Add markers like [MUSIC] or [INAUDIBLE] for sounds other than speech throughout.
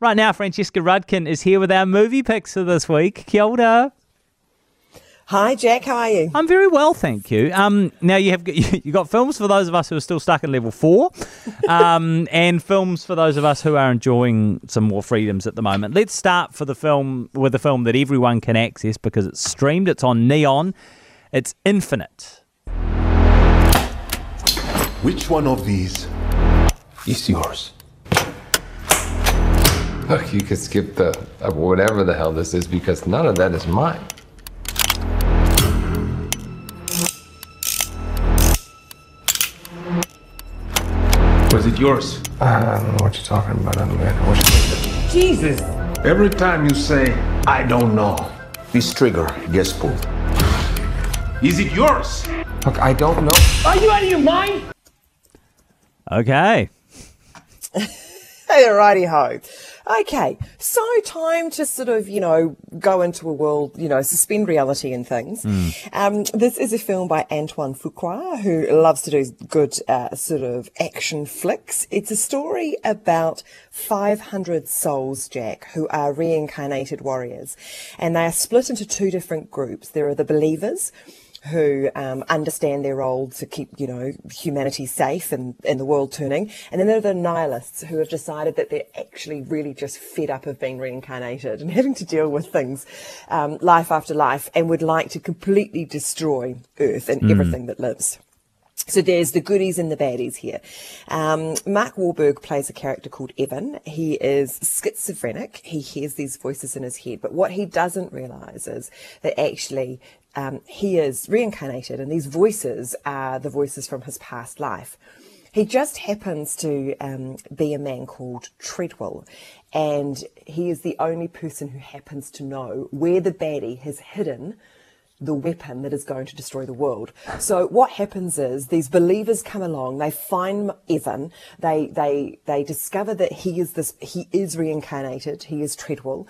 Right now, Francesca Rudkin is here with our movie picks for this week. Kia ora. Hi, Jack. How are you? I'm very well, thank you. Um, now you have [LAUGHS] you got films for those of us who are still stuck in level four, um, [LAUGHS] and films for those of us who are enjoying some more freedoms at the moment. Let's start for the film with the film that everyone can access because it's streamed. It's on Neon. It's Infinite. Which one of these is yours? Look, you could skip the uh, whatever the hell this is because none of that is mine. Was it yours? I don't know what you're talking about, young man. What you Jesus. Every time you say, I don't know, this trigger gets pulled. Is it yours? Look, I don't know. Are you out of your mind? Okay. [LAUGHS] Hey, righty ho. Okay, so time to sort of, you know, go into a world, you know, suspend reality and things. Um, this is a film by Antoine Fuqua, who loves to do good uh, sort of action flicks. It's a story about 500 souls, Jack, who are reincarnated warriors. And they are split into two different groups. There are the believers, who um, understand their role to keep, you know, humanity safe and, and the world turning. And then there are the nihilists who have decided that they're actually really just fed up of being reincarnated and having to deal with things, um, life after life, and would like to completely destroy Earth and everything that lives. So there's the goodies and the baddies here. Um, Mark Wahlberg plays a character called Evan. He is schizophrenic. He hears these voices in his head, but what he doesn't realize is that actually um, he is reincarnated, and these voices are the voices from his past life. He just happens to um, be a man called Treadwell, and he is the only person who happens to know where the baddie has hidden the weapon that is going to destroy the world. So what happens is these believers come along, they find Evan, they they they discover that he is this he is reincarnated, he is Treadwell,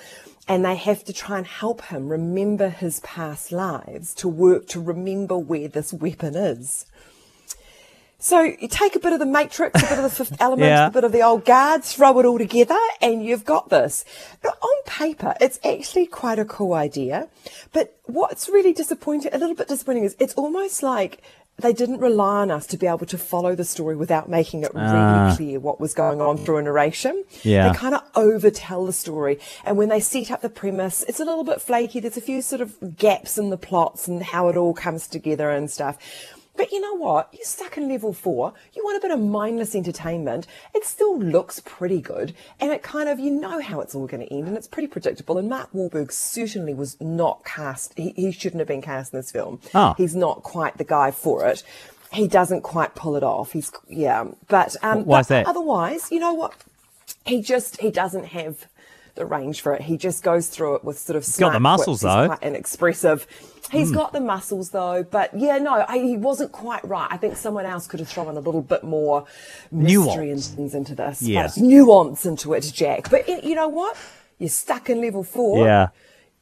and they have to try and help him remember his past lives to work to remember where this weapon is. So you take a bit of the Matrix, a bit of the Fifth [LAUGHS] Element, Yeah. a bit of the old guard, throw it all together, and you've got this. Now, on paper, it's actually quite a cool idea, but what's really disappointing, a little bit disappointing, is it's almost like they didn't rely on us to be able to follow the story without making it really ah. clear what was going on through a narration. Yeah. They kind of overtell the story, and when they set up the premise, it's a little bit flaky. There's a few sort of gaps in the plots and how it all comes together and stuff. But you know what? You're stuck in level four. You want a bit of mindless entertainment. It still looks pretty good. And it kind of, you know how it's all going to end and it's pretty predictable. And Mark Wahlberg certainly was not cast. He, he shouldn't have been cast in this film. Oh. He's not quite the guy for it. He doesn't quite pull it off. He's, yeah. But, um, Why is but that? otherwise, you know what? He just, he doesn't have the range for it. He just goes through it with sort of got the muscles, though. He's quite inexpressive. He's hmm. got the muscles though, but yeah, no, I, he wasn't quite right. I think someone else could have thrown a little bit more mystery and Nuance. things into this. Yeah. Nuance into it, Jack. But you know what? You're stuck in level four. Yeah.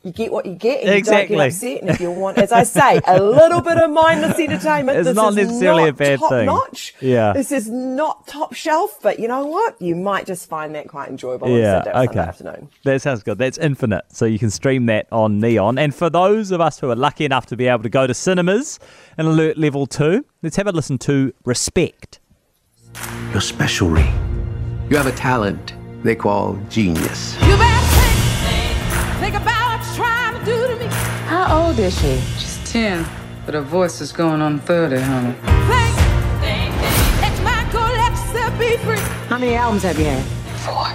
You get what you get, and Exactly. you don't get upset. And if you want, as I say, a [LAUGHS] little bit of mindless entertainment, It's this not is necessarily not a bad top thing. Notch. Yeah. this is not top shelf, but you know what? You might just find that quite enjoyable. Yeah, Saturday okay. afternoon. That sounds good. That's infinite. So you can stream that on Neon. And for those of us who are lucky enough to be able to go to cinemas and Alert Level 2, let's have a listen to Respect. You're special, Ray. You have a talent they call genius. You better think, think How old is she? She's 10, but her voice is going on 30, honey. Think, let my let yourself be free. How many albums have you had? Four.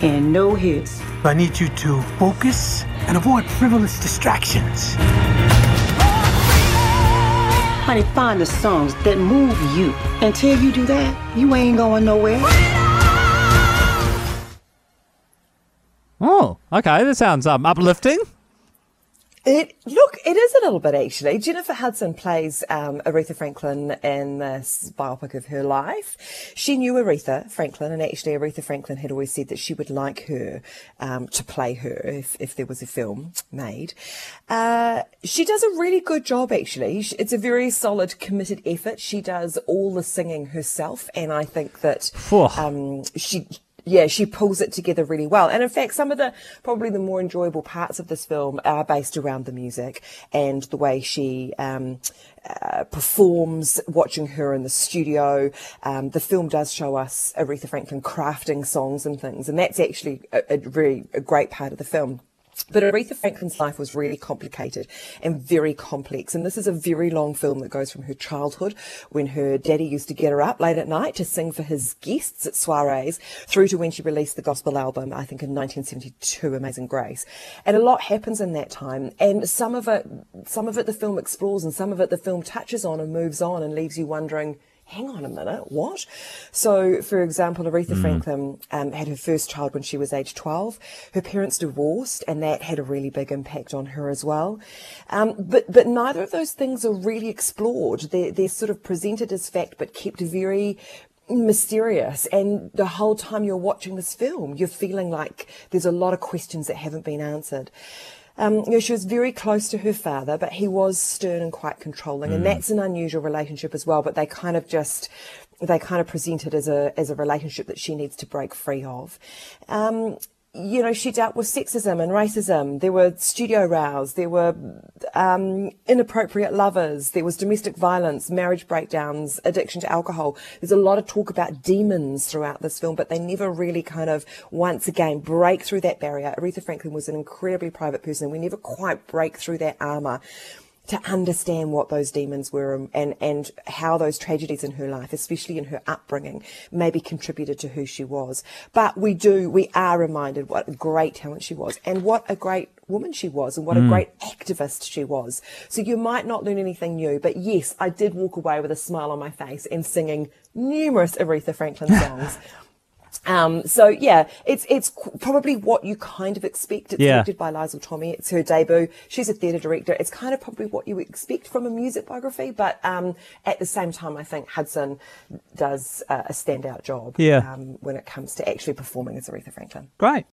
And no hits. I need you to focus and avoid frivolous distractions. Honey, find the songs that move you. Until you do that, you ain't going nowhere. Oh, okay. That sounds um, uplifting. It look, it is a little bit actually. Jennifer Hudson plays um, Aretha Franklin in this biopic of her life. She knew Aretha Franklin, and actually Aretha Franklin had always said that she would like her um, to play her if, if there was a film made. Uh, she does a really good job actually. It's a very solid, committed effort. She does all the singing herself, and I think that um, she yeah, she pulls it together really well. And in fact, some of the probably the more enjoyable parts of this film are based around the music and the way she um, uh, performs, watching her in the studio. Um, the film does show us Aretha Franklin crafting songs and things, and that's actually a, a really a great part of the film. But Aretha Franklin's life was really complicated and very complex. And this is a very long film that goes from her childhood, when her daddy used to get her up late at night to sing for his guests at soirees, through to when she released the gospel album, I think in 1972, Amazing Grace. And a lot happens in that time. And some of it, some of it the film explores and some of it the film touches on and moves on and leaves you wondering, hang on a minute, what? So, for example, Aretha Mm. Franklin um, had her first child when she was age 12. Her parents divorced, and that had a really big impact on her as well. Um, but, but neither of those things are really explored. They're, they're sort of presented as fact, but kept very mysterious and the whole time you're watching this film you're feeling like there's a lot of questions that haven't been answered um, you know, she was very close to her father, but he was stern and quite controlling, and Mm. that's an unusual relationship as well. But they kind of just they kind of present it as a as a relationship that she needs to break free of. Um, you know, she dealt with sexism and racism. There were studio rows. There were um, inappropriate lovers. There was domestic violence, marriage breakdowns, addiction to alcohol. There's a lot of talk about demons throughout this film, but they never really kind of once again break through that barrier. Aretha Franklin was an incredibly private person. We never quite break through that armor to understand what those demons were and, and, and how those tragedies in her life, especially in her upbringing, maybe contributed to who she was. But we do, we are reminded what a great talent she was and what a great woman she was and what a Mm. great activist she was. So you might not learn anything new, but yes, I did walk away with a smile on my face and singing numerous Aretha Franklin songs. [LAUGHS] Um, so yeah, it's it's probably what you kind of expect. It's Yeah. directed by Liesl Tommy. It's her debut. She's a theatre director. It's kind of probably what you expect from a music biography, but um, at the same time, I think Hudson does uh, a standout job Yeah. um, when it comes to actually performing as Aretha Franklin. Great.